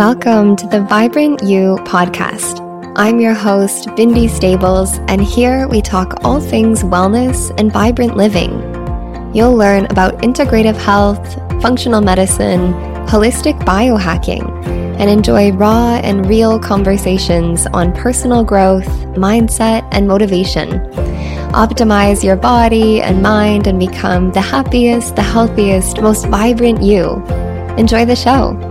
Welcome to the Vibrant You podcast. I'm your host, Bindi Stables, and here we talk all things wellness and vibrant living. You'll learn about integrative health, functional medicine, holistic biohacking, and enjoy raw and real conversations on personal growth, mindset, and motivation. Optimize your body and mind and become the happiest, the healthiest, most vibrant you. Enjoy the show.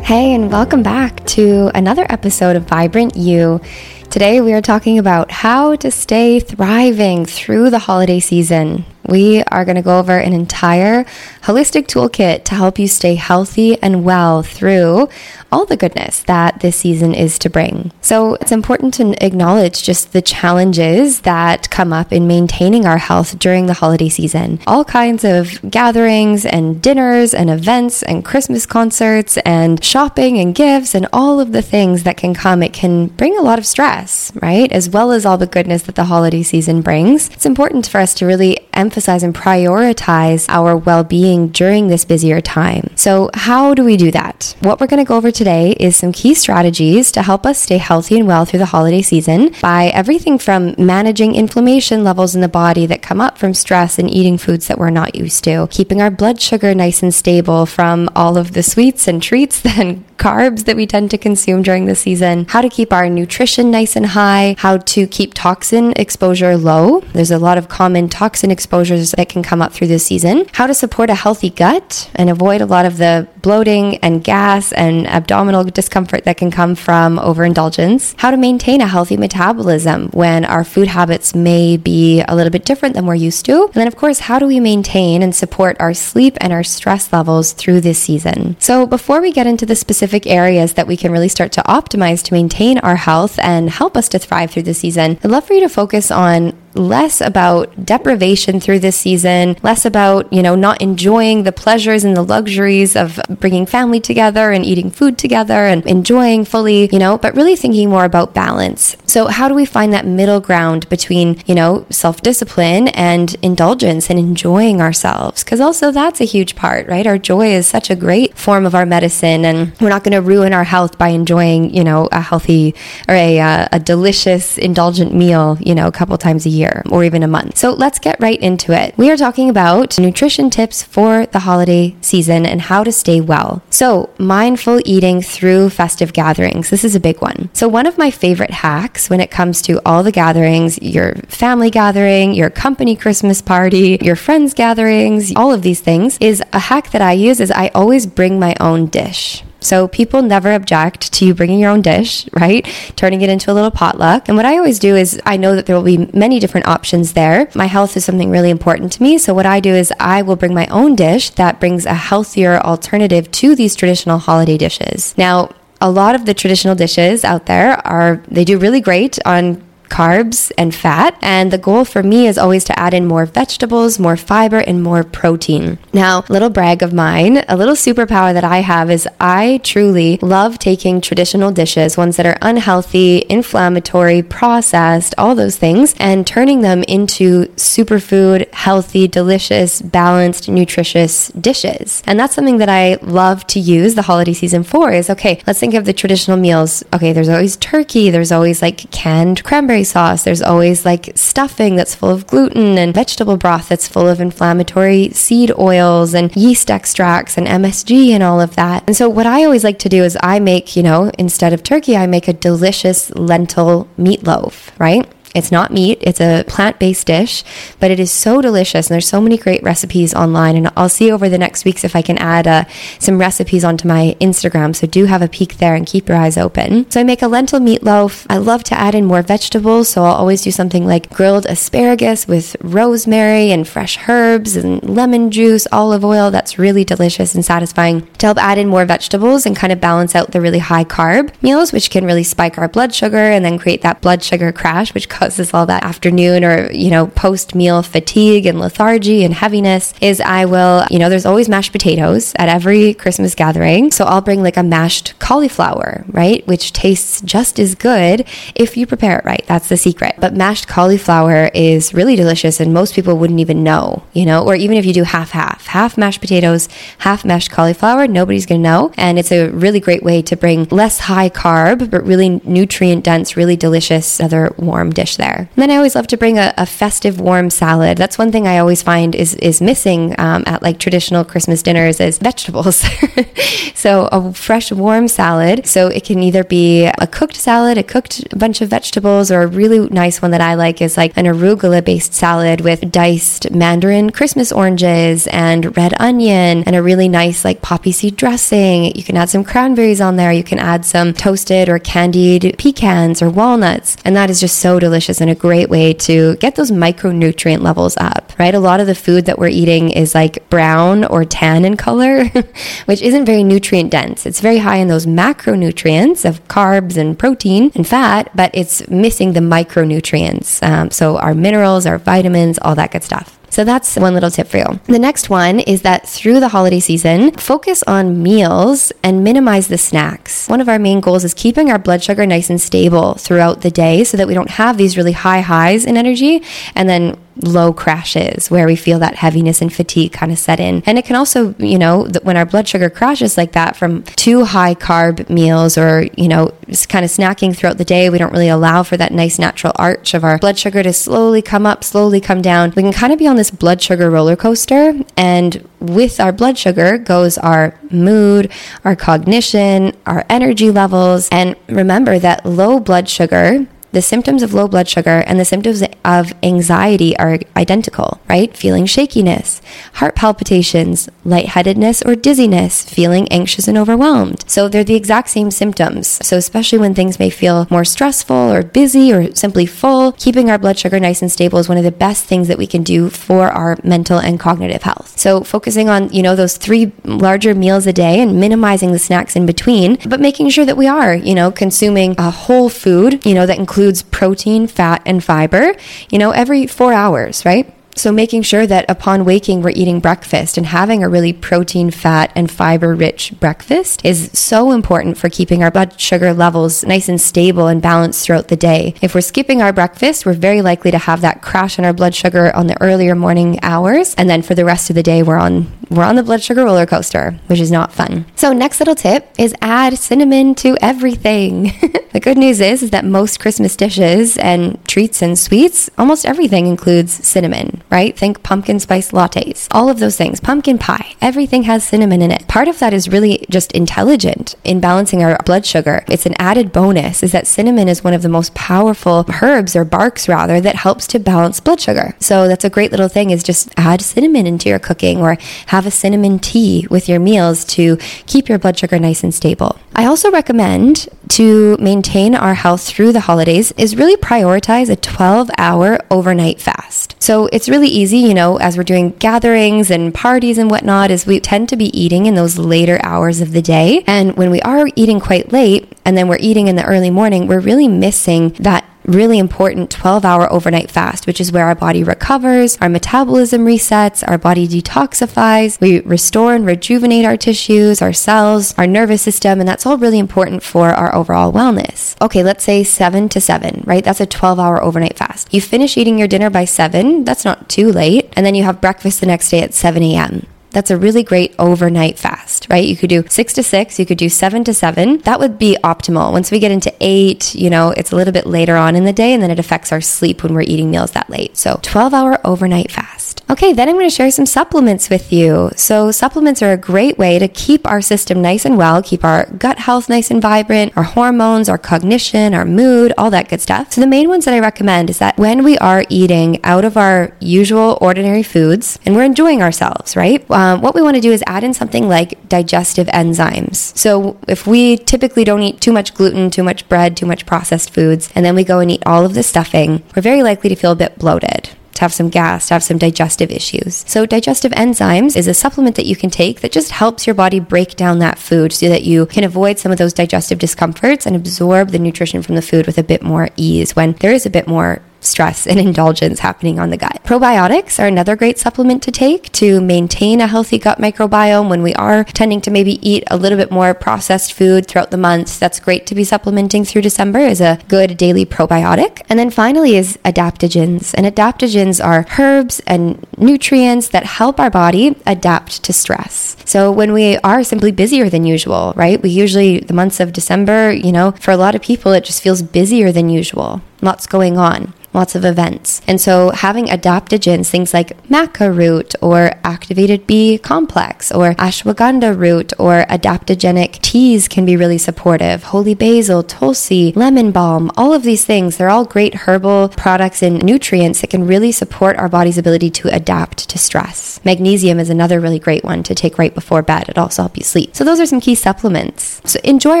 Hey, and welcome back to another episode of Vibrant You. Today, we are talking about how to stay thriving through the holiday season. We are going to go over an entire holistic toolkit to help you stay healthy and well through all the goodness that this season is to bring. So it's important to acknowledge just the challenges that come up in maintaining our health during the holiday season. All kinds of gatherings and dinners and events and Christmas concerts and shopping and gifts and all of the things that can come. It can bring a lot of stress, right? As well as all the goodness that the holiday season brings. It's important for us to really emphasize and prioritize our well being during this busier time. So, how do we do that? What we're going to go over today is some key strategies to help us stay healthy and well through the holiday season by everything from managing inflammation levels in the body that come up from stress and eating foods that we're not used to, keeping our blood sugar nice and stable from all of the sweets and treats and carbs that we tend to consume during the season, how to keep our nutrition nice and high, how to keep toxin exposure low. There's a lot of common toxin exposures that can come up through this season, how to support a healthy gut and avoid a lot of the bloating and gas and abdominal discomfort that can come from overindulgence, how to maintain a healthy metabolism when our food habits may be a little bit different than we're used to. And then, of course, how do we maintain and support our sleep and our stress levels through this season? So, before we get into the specific areas that we can really start to optimize to maintain our health and help us to thrive through the season, I'd love for you to focus on less about deprivation through this season, less about, you know, not enjoying the pleasures and the luxuries of bringing family together and eating food together and enjoying fully, you know, but really thinking more about balance. So, how do we find that middle ground between, you know, self discipline and indulgence and enjoying ourselves? Because also that's a huge part, right? Our joy is such a great form of our medicine, and we're not going to ruin our health by enjoying, you know, a healthy or a, uh, a delicious, indulgent meal, you know, a couple times a year year or even a month. So let's get right into it. We are talking about nutrition tips for the holiday season and how to stay well. So, mindful eating through festive gatherings. This is a big one. So, one of my favorite hacks when it comes to all the gatherings, your family gathering, your company Christmas party, your friends gatherings, all of these things is a hack that I use is I always bring my own dish. So people never object to you bringing your own dish, right? Turning it into a little potluck. And what I always do is I know that there will be many different options there. My health is something really important to me. So what I do is I will bring my own dish that brings a healthier alternative to these traditional holiday dishes. Now, a lot of the traditional dishes out there are they do really great on carbs and fat. And the goal for me is always to add in more vegetables, more fiber, and more protein. Now, little brag of mine, a little superpower that I have is I truly love taking traditional dishes, ones that are unhealthy, inflammatory, processed, all those things, and turning them into superfood, healthy, delicious, balanced, nutritious dishes. And that's something that I love to use the holiday season for is okay, let's think of the traditional meals. Okay, there's always turkey, there's always like canned cranberry cranberry sauce. There's always like stuffing that's full of gluten and vegetable broth that's full of inflammatory seed oils and yeast extracts and MSG and all of that. And so, what I always like to do is I make, you know, instead of turkey, I make a delicious lentil meatloaf, right? It's not meat, it's a plant based dish, but it is so delicious. And there's so many great recipes online. And I'll see over the next weeks if I can add uh, some recipes onto my Instagram. So do have a peek there and keep your eyes open. So I make a lentil meatloaf. I love to add in more vegetables. So I'll always do something like grilled asparagus with rosemary and fresh herbs and lemon juice, olive oil. That's really delicious and satisfying to help add in more vegetables and kind of balance out the really high carb meals, which can really spike our blood sugar and then create that blood sugar crash, which causes all that afternoon or, you know, post meal fatigue and lethargy and heaviness is I will, you know, there's always mashed potatoes at every Christmas gathering. So I'll bring like a mashed cauliflower, right? Which tastes just as good if you prepare it right. That's the secret. But mashed cauliflower is really delicious and most people wouldn't even know, you know, or even if you do half half, half mashed potatoes, half mashed cauliflower, nobody's going to know. And it's a really great way to bring less high carb, but really nutrient dense, really delicious, other warm dish there. And then I always love to bring a, a festive warm salad. That's one thing I always find is, is missing um, at like traditional Christmas dinners is vegetables. so a fresh warm salad. So it can either be a cooked salad, a cooked bunch of vegetables, or a really nice one that I like is like an arugula based salad with diced mandarin Christmas oranges and red onion and a really nice like poppy seed dressing. You can add some cranberries on there. You can add some toasted or candied pecans or walnuts. And that is just so delicious and a great way to get those micronutrient levels up, right? A lot of the food that we're eating is like brown or tan in color, which isn't very nutrient dense. It's very high in those macronutrients of carbs and protein and fat, but it's missing the micronutrients. Um, so our minerals, our vitamins, all that good stuff. So that's one little tip for you. The next one is that through the holiday season, focus on meals and minimize the snacks. One of our main goals is keeping our blood sugar nice and stable throughout the day so that we don't have these really high highs in energy and then low crashes where we feel that heaviness and fatigue kind of set in. And it can also, you know, when our blood sugar crashes like that from too high carb meals or, you know, just kind of snacking throughout the day, we don't really allow for that nice natural arch of our blood sugar to slowly come up, slowly come down. We can kind of be on this blood sugar roller coaster. And with our blood sugar goes our mood, our cognition, our energy levels. And remember that low blood sugar the symptoms of low blood sugar and the symptoms of anxiety are identical, right? Feeling shakiness, heart palpitations, lightheadedness or dizziness, feeling anxious and overwhelmed. So they're the exact same symptoms. So especially when things may feel more stressful or busy or simply full, keeping our blood sugar nice and stable is one of the best things that we can do for our mental and cognitive health. So focusing on, you know, those three larger meals a day and minimizing the snacks in between, but making sure that we are, you know, consuming a whole food, you know, that includes includes protein, fat, and fiber, you know, every four hours, right? So, making sure that upon waking, we're eating breakfast and having a really protein, fat, and fiber rich breakfast is so important for keeping our blood sugar levels nice and stable and balanced throughout the day. If we're skipping our breakfast, we're very likely to have that crash in our blood sugar on the earlier morning hours. And then for the rest of the day, we're on we're on the blood sugar roller coaster, which is not fun. So, next little tip is add cinnamon to everything. the good news is, is that most Christmas dishes and treats and sweets, almost everything includes cinnamon right? Think pumpkin spice lattes, all of those things, pumpkin pie, everything has cinnamon in it. Part of that is really just intelligent in balancing our blood sugar. It's an added bonus is that cinnamon is one of the most powerful herbs or barks rather that helps to balance blood sugar. So that's a great little thing is just add cinnamon into your cooking or have a cinnamon tea with your meals to keep your blood sugar nice and stable. I also recommend to maintain our health through the holidays is really prioritize a 12 hour overnight fast. So it's really easy, you know, as we're doing gatherings and parties and whatnot, is we tend to be eating in those later hours of the day. And when we are eating quite late and then we're eating in the early morning, we're really missing that really important 12 hour overnight fast, which is where our body recovers, our metabolism resets, our body detoxifies, we restore and rejuvenate our tissues, our cells, our nervous system, and that's all really important for our overall wellness. Okay, let's say 7 to 7, right? That's a 12 hour overnight fast. You finish eating your dinner by 7, that's not too late, and then you have breakfast the next day at 7 a.m. That's a really great overnight fast, right? You could do six to six, you could do seven to seven. That would be optimal. Once we get into eight, you know, it's a little bit later on in the day and then it affects our sleep when we're eating meals that late. So 12 hour overnight fast. Okay, then I'm going to share some supplements with you. So, supplements are a great way to keep our system nice and well, keep our gut health nice and vibrant, our hormones, our cognition, our mood, all that good stuff. So, the main ones that I recommend is that when we are eating out of our usual ordinary foods and we're enjoying ourselves, right? Um, what we want to do is add in something like digestive enzymes. So, if we typically don't eat too much gluten, too much bread, too much processed foods, and then we go and eat all of the stuffing, we're very likely to feel a bit bloated to have some gas, to have some digestive issues. So, digestive enzymes is a supplement that you can take that just helps your body break down that food so that you can avoid some of those digestive discomforts and absorb the nutrition from the food with a bit more ease when there is a bit more stress and indulgence happening on the gut. Probiotics are another great supplement to take to maintain a healthy gut microbiome when we are tending to maybe eat a little bit more processed food throughout the month. That's great to be supplementing through December is a good daily probiotic. And then finally is adaptogens. And adaptogens are herbs and nutrients that help our body adapt to stress. So when we are simply busier than usual, right? We usually, the months of December, you know, for a lot of people, it just feels busier than usual. Lots going on lots of events. And so having adaptogens, things like maca root or activated B complex or ashwagandha root or adaptogenic teas can be really supportive. Holy basil, tulsi, lemon balm, all of these things, they're all great herbal products and nutrients that can really support our body's ability to adapt to stress. Magnesium is another really great one to take right before bed. It also helps you sleep. So those are some key supplements. So enjoy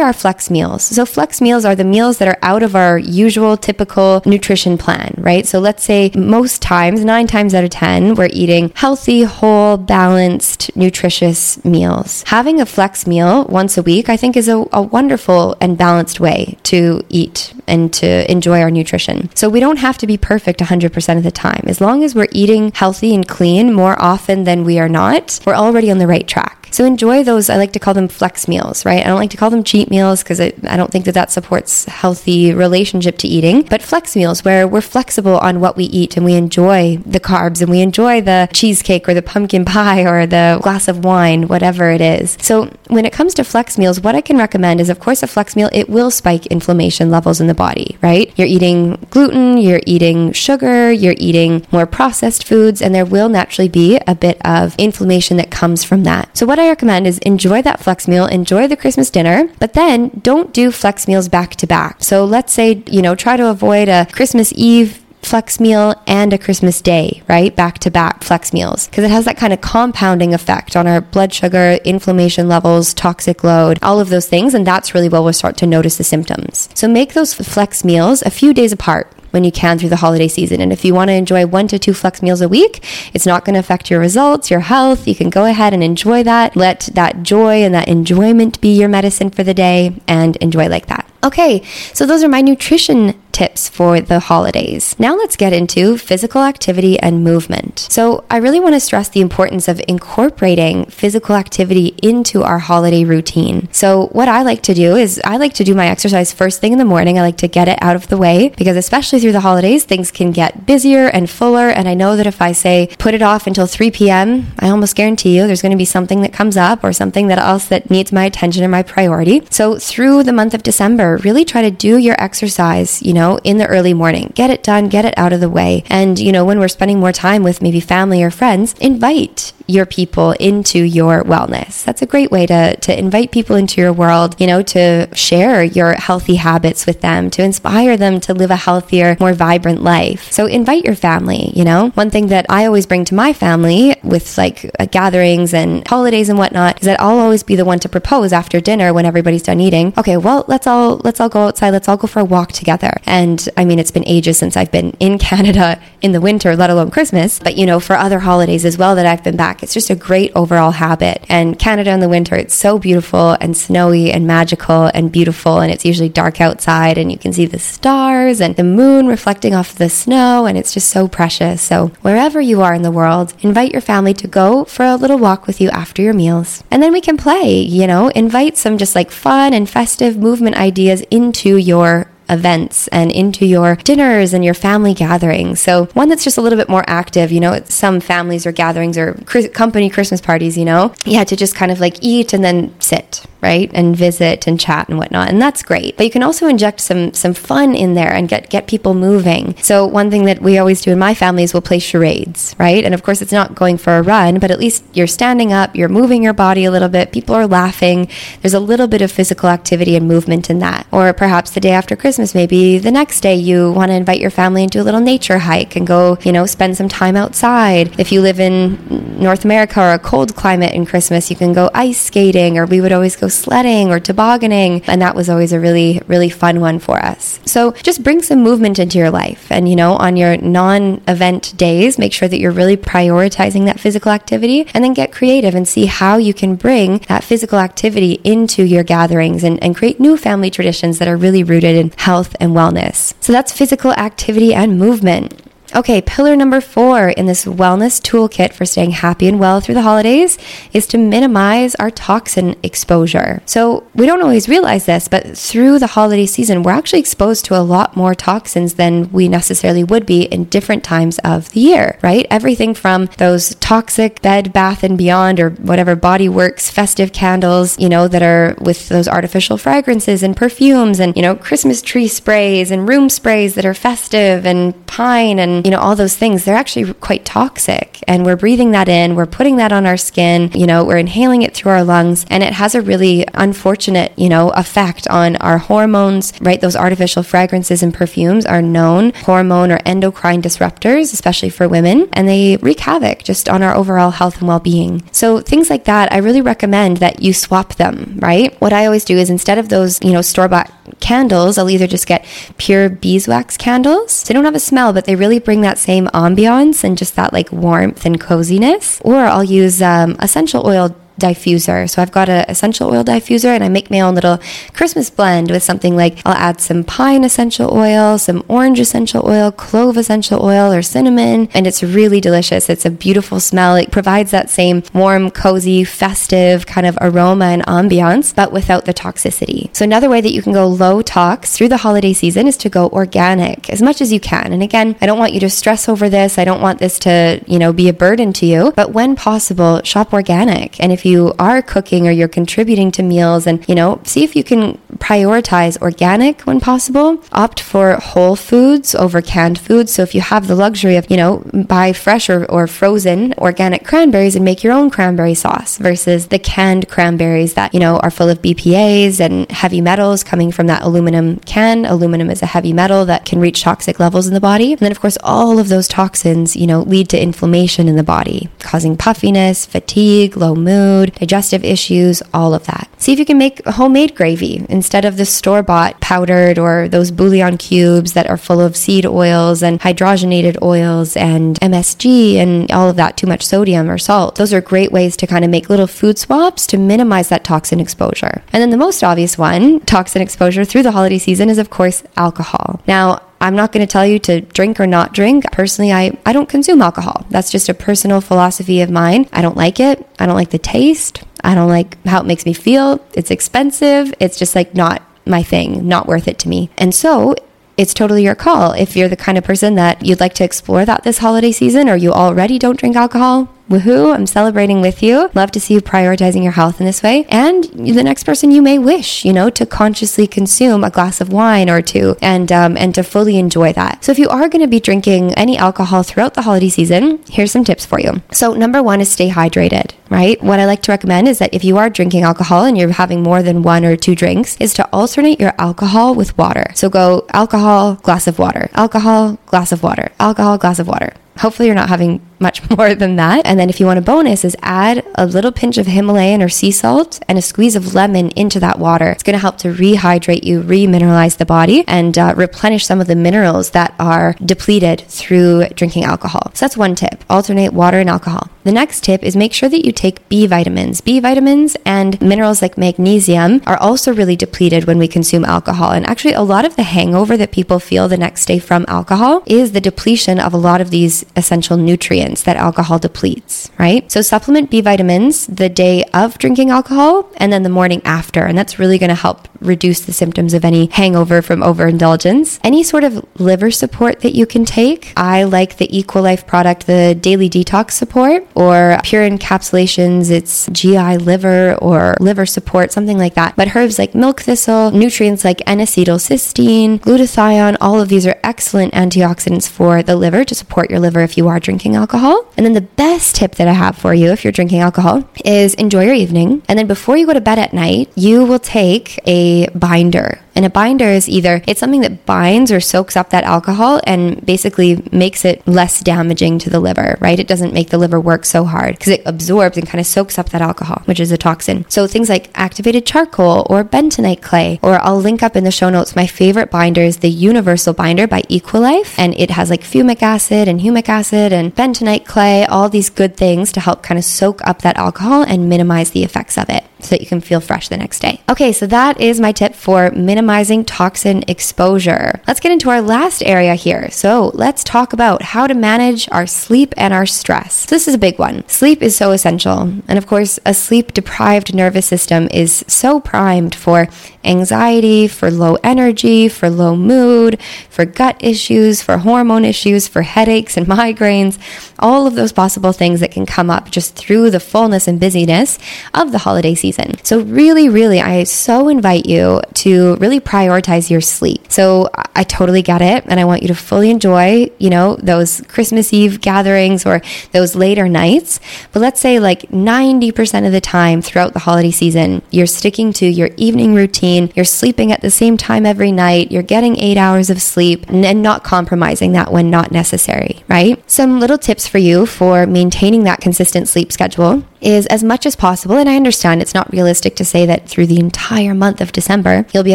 our flex meals. So flex meals are the meals that are out of our usual typical nutrition plan right? So let's say most times, nine times out of 10, we're eating healthy, whole, balanced, nutritious meals. Having a flex meal once a week, I think, is a, a wonderful and balanced way to eat and to enjoy our nutrition. So we don't have to be perfect 100% of the time. As long as we're eating healthy and clean more often than we are not, we're already on the right track. So enjoy those. I like to call them flex meals, right? I don't like to call them cheat meals because I don't think that that supports healthy relationship to eating. But flex meals where we're flexible on what we eat and we enjoy the carbs and we enjoy the cheesecake or the pumpkin pie or the glass of wine, whatever it is. So when it comes to flex meals, what I can recommend is, of course, a flex meal. It will spike inflammation levels in the body, right? You're eating gluten, you're eating sugar, you're eating more processed foods, and there will naturally be a bit of inflammation that comes from that. So what I I recommend is enjoy that flex meal, enjoy the Christmas dinner, but then don't do flex meals back to back. So let's say, you know, try to avoid a Christmas Eve flex meal and a Christmas day, right? Back to back flex meals. Because it has that kind of compounding effect on our blood sugar, inflammation levels, toxic load, all of those things. And that's really where we'll start to notice the symptoms. So make those flex meals a few days apart when you can through the holiday season. And if you want to enjoy one to two flex meals a week, it's not going to affect your results, your health. You can go ahead and enjoy that. Let that joy and that enjoyment be your medicine for the day and enjoy like that. Okay, so those are my nutrition tips for the holidays. Now let's get into physical activity and movement. So, I really want to stress the importance of incorporating physical activity into our holiday routine. So, what I like to do is I like to do my exercise first thing in the morning. I like to get it out of the way because, especially through the holidays, things can get busier and fuller. And I know that if I say put it off until 3 p.m., I almost guarantee you there's going to be something that comes up or something that else that needs my attention or my priority. So, through the month of December, really try to do your exercise, you know in the early morning. Get it done, get it out of the way. And, you know, when we're spending more time with maybe family or friends, invite your people into your wellness. That's a great way to, to invite people into your world, you know, to share your healthy habits with them, to inspire them to live a healthier, more vibrant life. So invite your family, you know. One thing that I always bring to my family with like uh, gatherings and holidays and whatnot is that I'll always be the one to propose after dinner when everybody's done eating. Okay, well, let's all let's all go outside. Let's all go for a walk together. And I mean, it's been ages since I've been in Canada in the winter, let alone Christmas, but you know, for other holidays as well that I've been back back. It's just a great overall habit. And Canada in the winter, it's so beautiful and snowy and magical and beautiful. And it's usually dark outside and you can see the stars and the moon reflecting off the snow. And it's just so precious. So wherever you are in the world, invite your family to go for a little walk with you after your meals. And then we can play, you know, invite some just like fun and festive movement ideas into your events and into your dinners and your family gatherings. So one that's just a little bit more active, you know, some families or gatherings or company Christmas parties, you know, yeah, to just kind of like eat and then sit right? And visit and chat and whatnot. And that's great. But you can also inject some some fun in there and get get people moving. So one thing that we always do in my family is we'll play charades, right? And of course it's not going for a run, but at least you're standing up, you're moving your body a little bit, people are laughing. There's a little bit of physical activity and movement in that. Or perhaps the day after Christmas, maybe the next day you want to invite your family into a little nature hike and go, you know, spend some time outside. If you live in North America or a cold climate in Christmas, you can go ice skating or we would always go sledding or tobogganing. And that was always a really, really fun one for us. So just bring some movement into your life. And, you know, on your non event days, make sure that you're really prioritizing that physical activity and then get creative and see how you can bring that physical activity into your gatherings and, and create new family traditions that are really rooted in health and wellness. So that's physical activity and movement. Okay, pillar number four in this wellness toolkit for staying happy and well through the holidays is to minimize our toxin exposure. So, we don't always realize this, but through the holiday season, we're actually exposed to a lot more toxins than we necessarily would be in different times of the year, right? Everything from those toxic bed, bath, and beyond, or whatever body works, festive candles, you know, that are with those artificial fragrances and perfumes and, you know, Christmas tree sprays and room sprays that are festive and pine and you know, all those things, they're actually quite toxic. And we're breathing that in, we're putting that on our skin, you know, we're inhaling it through our lungs, and it has a really unfortunate, you know, effect on our hormones, right? Those artificial fragrances and perfumes are known hormone or endocrine disruptors, especially for women, and they wreak havoc just on our overall health and well being. So, things like that, I really recommend that you swap them, right? What I always do is instead of those, you know, store bought candles, I'll either just get pure beeswax candles. They don't have a smell, but they really bring that same ambiance and just that like warmth and coziness. Or I'll use um, essential oil diffuser. So I've got an essential oil diffuser and I make my own little Christmas blend with something like I'll add some pine essential oil, some orange essential oil, clove essential oil, or cinnamon. And it's really delicious. It's a beautiful smell. It provides that same warm, cozy, festive kind of aroma and ambiance, but without the toxicity. So another way that you can go low tox through the holiday season is to go organic as much as you can. And again, I don't want you to stress over this. I don't want this to, you know, be a burden to you, but when possible, shop organic. And if you are cooking or you're contributing to meals and, you know, see if you can prioritize organic when possible. Opt for whole foods over canned foods. So if you have the luxury of, you know, buy fresh or, or frozen organic cranberries and make your own cranberry sauce versus the canned cranberries that, you know, are full of BPAs and heavy metals coming from that aluminum can. Aluminum is a heavy metal that can reach toxic levels in the body. And then, of course, all of those toxins, you know, lead to inflammation in the body, causing puffiness, fatigue, low mood mood, digestive issues, all of that. See if you can make homemade gravy instead of the store bought powdered or those bouillon cubes that are full of seed oils and hydrogenated oils and MSG and all of that, too much sodium or salt. Those are great ways to kind of make little food swaps to minimize that toxin exposure. And then the most obvious one, toxin exposure through the holiday season, is of course alcohol. Now, I'm not going to tell you to drink or not drink. Personally, I, I don't consume alcohol. That's just a personal philosophy of mine. I don't like it. I don't like the taste. I don't like how it makes me feel. It's expensive. It's just like not my thing, not worth it to me. And so it's totally your call. If you're the kind of person that you'd like to explore that this holiday season or you already don't drink alcohol, Woohoo, I'm celebrating with you. Love to see you prioritizing your health in this way. And the next person you may wish, you know, to consciously consume a glass of wine or two and um, and to fully enjoy that. So if you are going to be drinking any alcohol throughout the holiday season, here's some tips for you. So number one is stay hydrated, right? What I like to recommend is that if you are drinking alcohol and you're having more than one or two drinks, is to alternate your alcohol with water. So go alcohol, glass of water, alcohol, glass of water, alcohol, glass of water. Hopefully, you're not having much more than that. And then, if you want a bonus, is add a little pinch of Himalayan or sea salt and a squeeze of lemon into that water. It's going to help to rehydrate you, remineralize the body, and uh, replenish some of the minerals that are depleted through drinking alcohol. So that's one tip: alternate water and alcohol. The next tip is make sure that you take B vitamins. B vitamins and minerals like magnesium are also really depleted when we consume alcohol. And actually, a lot of the hangover that people feel the next day from alcohol is the depletion of a lot of these essential nutrients that alcohol depletes, right? So supplement B vitamins the day of drinking alcohol and then the morning after. And that's really going to help reduce the symptoms of any hangover from overindulgence. Any sort of liver support that you can take. I like the Equilife product, the daily detox support or pure encapsulations. It's GI liver or liver support, something like that. But herbs like milk thistle, nutrients like N-acetylcysteine, glutathione, all of these are excellent antioxidants for the liver to support your liver if you are drinking alcohol. And then the best tip that I have for you if you're drinking alcohol is enjoy your evening. And then before you go to bed at night, you will take a binder and a binder is either it's something that binds or soaks up that alcohol and basically makes it less damaging to the liver, right? It doesn't make the liver work so hard because it absorbs and kind of soaks up that alcohol, which is a toxin. So things like activated charcoal or bentonite clay, or I'll link up in the show notes my favorite binder is the Universal Binder by Equilife, and it has like fulvic acid and humic acid and bentonite clay, all these good things to help kind of soak up that alcohol and minimize the effects of it so that you can feel fresh the next day. Okay, so that is my tip for minimizing minimizing toxin exposure. Let's get into our last area here. So, let's talk about how to manage our sleep and our stress. This is a big one. Sleep is so essential. And of course, a sleep deprived nervous system is so primed for anxiety, for low energy, for low mood, for gut issues, for hormone issues, for headaches and migraines, all of those possible things that can come up just through the fullness and busyness of the holiday season. So, really, really, I so invite you to really prioritize your sleep. So, I totally get it. And I want you to fully enjoy, you know, those Christmas Eve gatherings or those later nights. But let's say like 90% of the time throughout the holiday season, you're sticking to your evening routine, you're sleeping at the same time every night, you're getting eight hours of sleep, and not compromising that when not necessary, right? Some little tips for you for maintaining that consistent sleep schedule is as much as possible, and I understand it's not realistic to say that through the entire month of December you'll be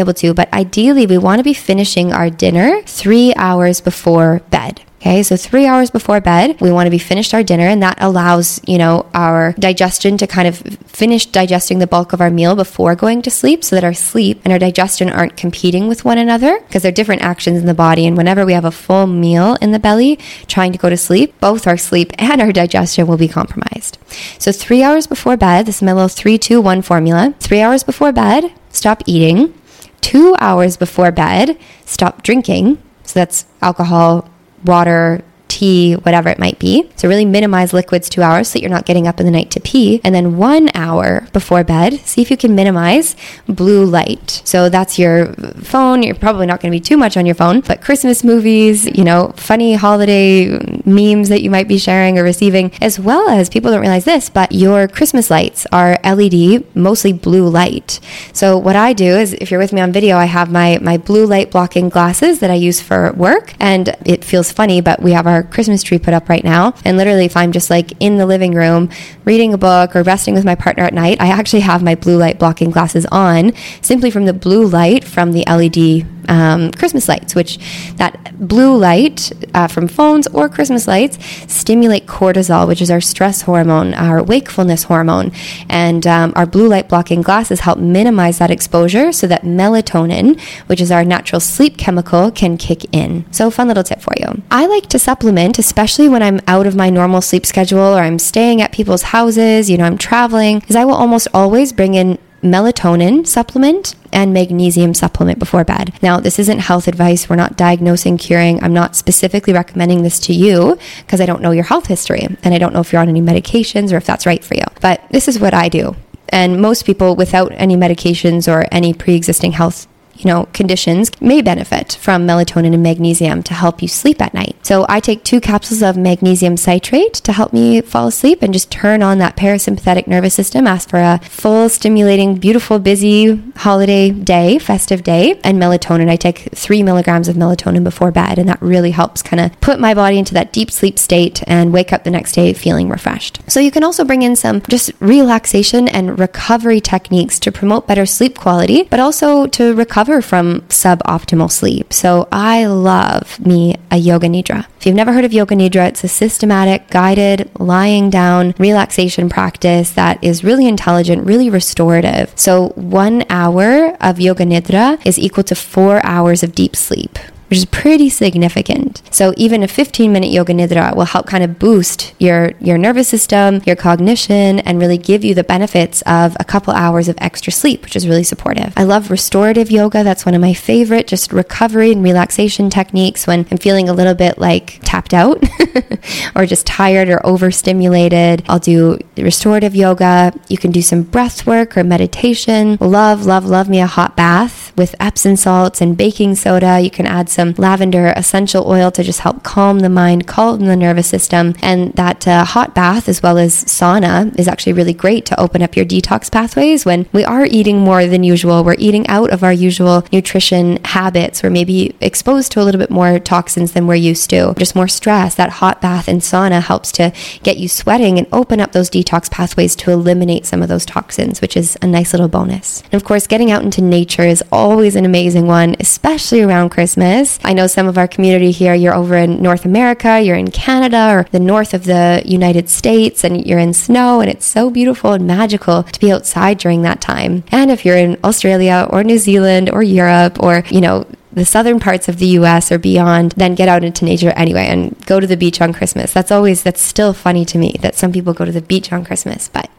able to, but ideally we want to be finishing our dinner three hours before bed. Okay, so three hours before bed, we want to be finished our dinner, and that allows, you know, our digestion to kind of finish digesting the bulk of our meal before going to sleep so that our sleep and our digestion aren't competing with one another because they're different actions in the body. And whenever we have a full meal in the belly trying to go to sleep, both our sleep and our digestion will be compromised. So, three hours before bed, this is my little three, two, one formula. Three hours before bed, stop eating. Two hours before bed, stop drinking. So, that's alcohol, water, tea, whatever it might be. So really minimize liquids two hours so that you're not getting up in the night to pee. And then one hour before bed, see if you can minimize blue light. So that's your phone. You're probably not going to be too much on your phone, but Christmas movies, you know, funny holiday memes that you might be sharing or receiving, as well as people don't realize this, but your Christmas lights are LED, mostly blue light. So what I do is if you're with me on video, I have my, my blue light blocking glasses that I use for work. And it feels funny, but we have our Christmas tree put up right now. And literally, if I'm just like in the living room reading a book or resting with my partner at night, I actually have my blue light blocking glasses on simply from the blue light from the LED um, Christmas lights, which that blue light uh, from phones or Christmas lights stimulate cortisol, which is our stress hormone, our wakefulness hormone. And um, our blue light blocking glasses help minimize that exposure so that melatonin, which is our natural sleep chemical, can kick in. So, fun little tip for you. I like to supplement, especially when I'm out of my normal sleep schedule or I'm staying at people's houses, you know, I'm traveling, because I will almost always bring in melatonin supplement and magnesium supplement before bed. Now, this isn't health advice. We're not diagnosing, curing. I'm not specifically recommending this to you because I don't know your health history and I don't know if you're on any medications or if that's right for you. But this is what I do. And most people without any medications or any pre existing health you know, conditions may benefit from melatonin and magnesium to help you sleep at night. So I take two capsules of magnesium citrate to help me fall asleep and just turn on that parasympathetic nervous system, ask for a full, stimulating, beautiful, busy holiday day, festive day. And melatonin, I take three milligrams of melatonin before bed, and that really helps kind of put my body into that deep sleep state and wake up the next day feeling refreshed. So you can also bring in some just relaxation and recovery techniques to promote better sleep quality, but also to recover recover from suboptimal sleep. So I love me a yoga nidra. If you've never heard of yoga nidra, it's a systematic, guided, lying down relaxation practice that is really intelligent, really restorative. So one hour of yoga nidra is equal to four hours of deep sleep which is pretty significant. So even a 15 minute yoga nidra will help kind of boost your, your nervous system, your cognition, and really give you the benefits of a couple hours of extra sleep, which is really supportive. I love restorative yoga. That's one of my favorite, just recovery and relaxation techniques when I'm feeling a little bit like tapped out or just tired or overstimulated. I'll do restorative yoga. You can do some breath work or meditation. Love, love, love me a hot bath with Epsom salts and baking soda. You can add some lavender essential oil to just help calm the mind, calm the nervous system. And that uh, hot bath, as well as sauna, is actually really great to open up your detox pathways when we are eating more than usual. We're eating out of our usual nutrition habits. We're maybe exposed to a little bit more toxins than we're used to. Just more stress. That hot bath and sauna helps to get you sweating and open up those detox pathways to eliminate some of those toxins, which is a nice little bonus. And of course, getting out into nature is always always an amazing one, especially around Christmas. I know some of our community here, you're over in North America, you're in Canada, or the north of the United States, and you're in snow, and it's so beautiful and magical to be outside during that time. And if you're in Australia or New Zealand or Europe or, you know, the southern parts of the US or beyond, then get out into nature anyway and go to the beach on Christmas. That's always, that's still funny to me that some people go to the beach on Christmas, but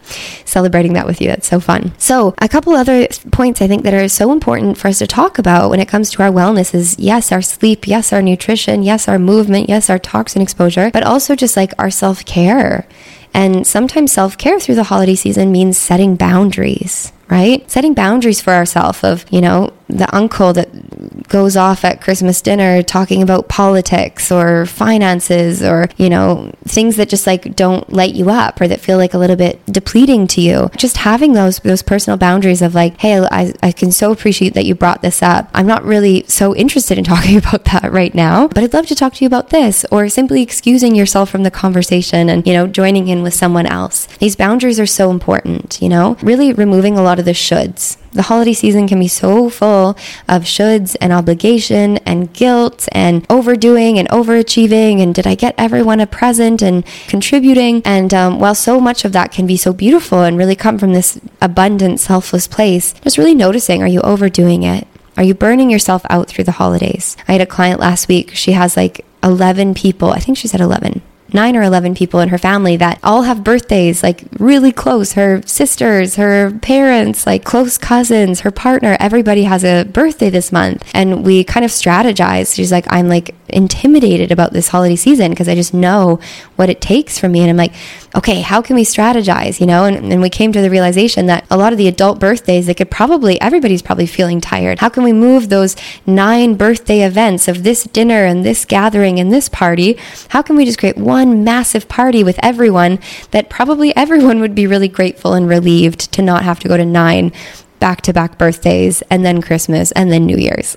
celebrating that with you, that's so fun. So, a couple other points I think that are so important for us to talk about when it comes to our wellness is yes, our sleep, yes, our nutrition, yes, our movement, yes, our toxin exposure, but also just like our self care. And sometimes self care through the holiday season means setting boundaries right? Setting boundaries for ourselves of, you know, the uncle that goes off at Christmas dinner talking about politics or finances or, you know, things that just like don't light you up or that feel like a little bit depleting to you. Just having those those personal boundaries of like, hey, I, I can so appreciate that you brought this up. I'm not really so interested in talking about that right now, but I'd love to talk to you about this or simply excusing yourself from the conversation and, you know, joining in with someone else. These boundaries are so important, you know, really removing a lot of the shoulds. The holiday season can be so full of shoulds and obligation and guilt and overdoing and overachieving and did I get everyone a present and contributing. And um, while so much of that can be so beautiful and really come from this abundant, selfless place, just really noticing are you overdoing it? Are you burning yourself out through the holidays? I had a client last week. She has like 11 people. I think she said 11 nine or 11 people in her family that all have birthdays, like really close. Her sisters, her parents, like close cousins, her partner, everybody has a birthday this month. And we kind of strategize. She's like, I'm like intimidated about this holiday season because I just know what it takes from me. And I'm like, okay, how can we strategize? You know, and, and we came to the realization that a lot of the adult birthdays, they could probably, everybody's probably feeling tired. How can we move those nine birthday events of this dinner and this gathering and this party? How can we just create one massive party with everyone that probably everyone would be really grateful and relieved to not have to go to nine back to back birthdays and then Christmas and then New Year's.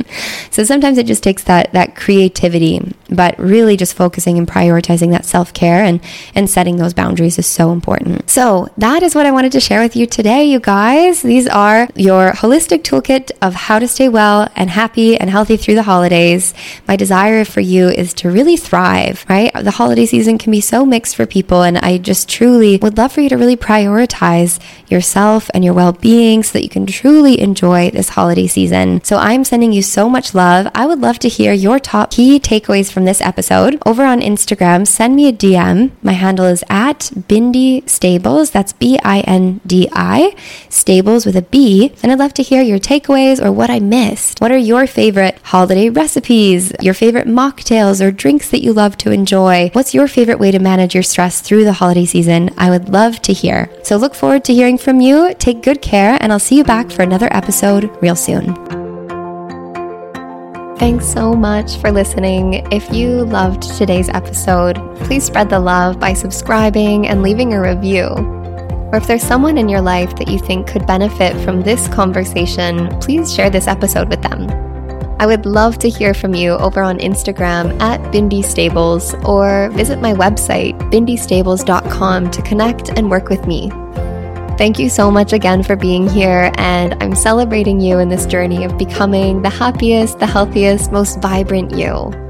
so sometimes it just takes that that creativity, but really just focusing and prioritizing that self-care and and setting those boundaries is so important. So, that is what I wanted to share with you today, you guys. These are your holistic toolkit of how to stay well and happy and healthy through the holidays. My desire for you is to really thrive, right? The holiday season can be so mixed for people and I just truly would love for you to really prioritize yourself and your well-being so that you can truly enjoy this holiday season. So I'm sending you so much love. I would love to hear your top key takeaways from this episode. Over on Instagram, send me a DM. My handle is at Bindi Stables. That's B I N D I, Stables with a B. And I'd love to hear your takeaways or what I missed. What are your favorite holiday recipes, your favorite mocktails or drinks that you love to enjoy? What's your favorite way to manage your stress through the holiday season? I would love to hear. So look forward to hearing from you. Take good care, and I'll see you back for another episode real soon. Thanks so much for listening. If you loved today's episode, please spread the love by subscribing and leaving a review. Or if there's someone in your life that you think could benefit from this conversation, please share this episode with them. I would love to hear from you over on Instagram at Bindi Stables or visit my website, bindistables.com, to connect and work with me. Thank you so much again for being here, and I'm celebrating you in this journey of becoming the happiest, the healthiest, most vibrant you.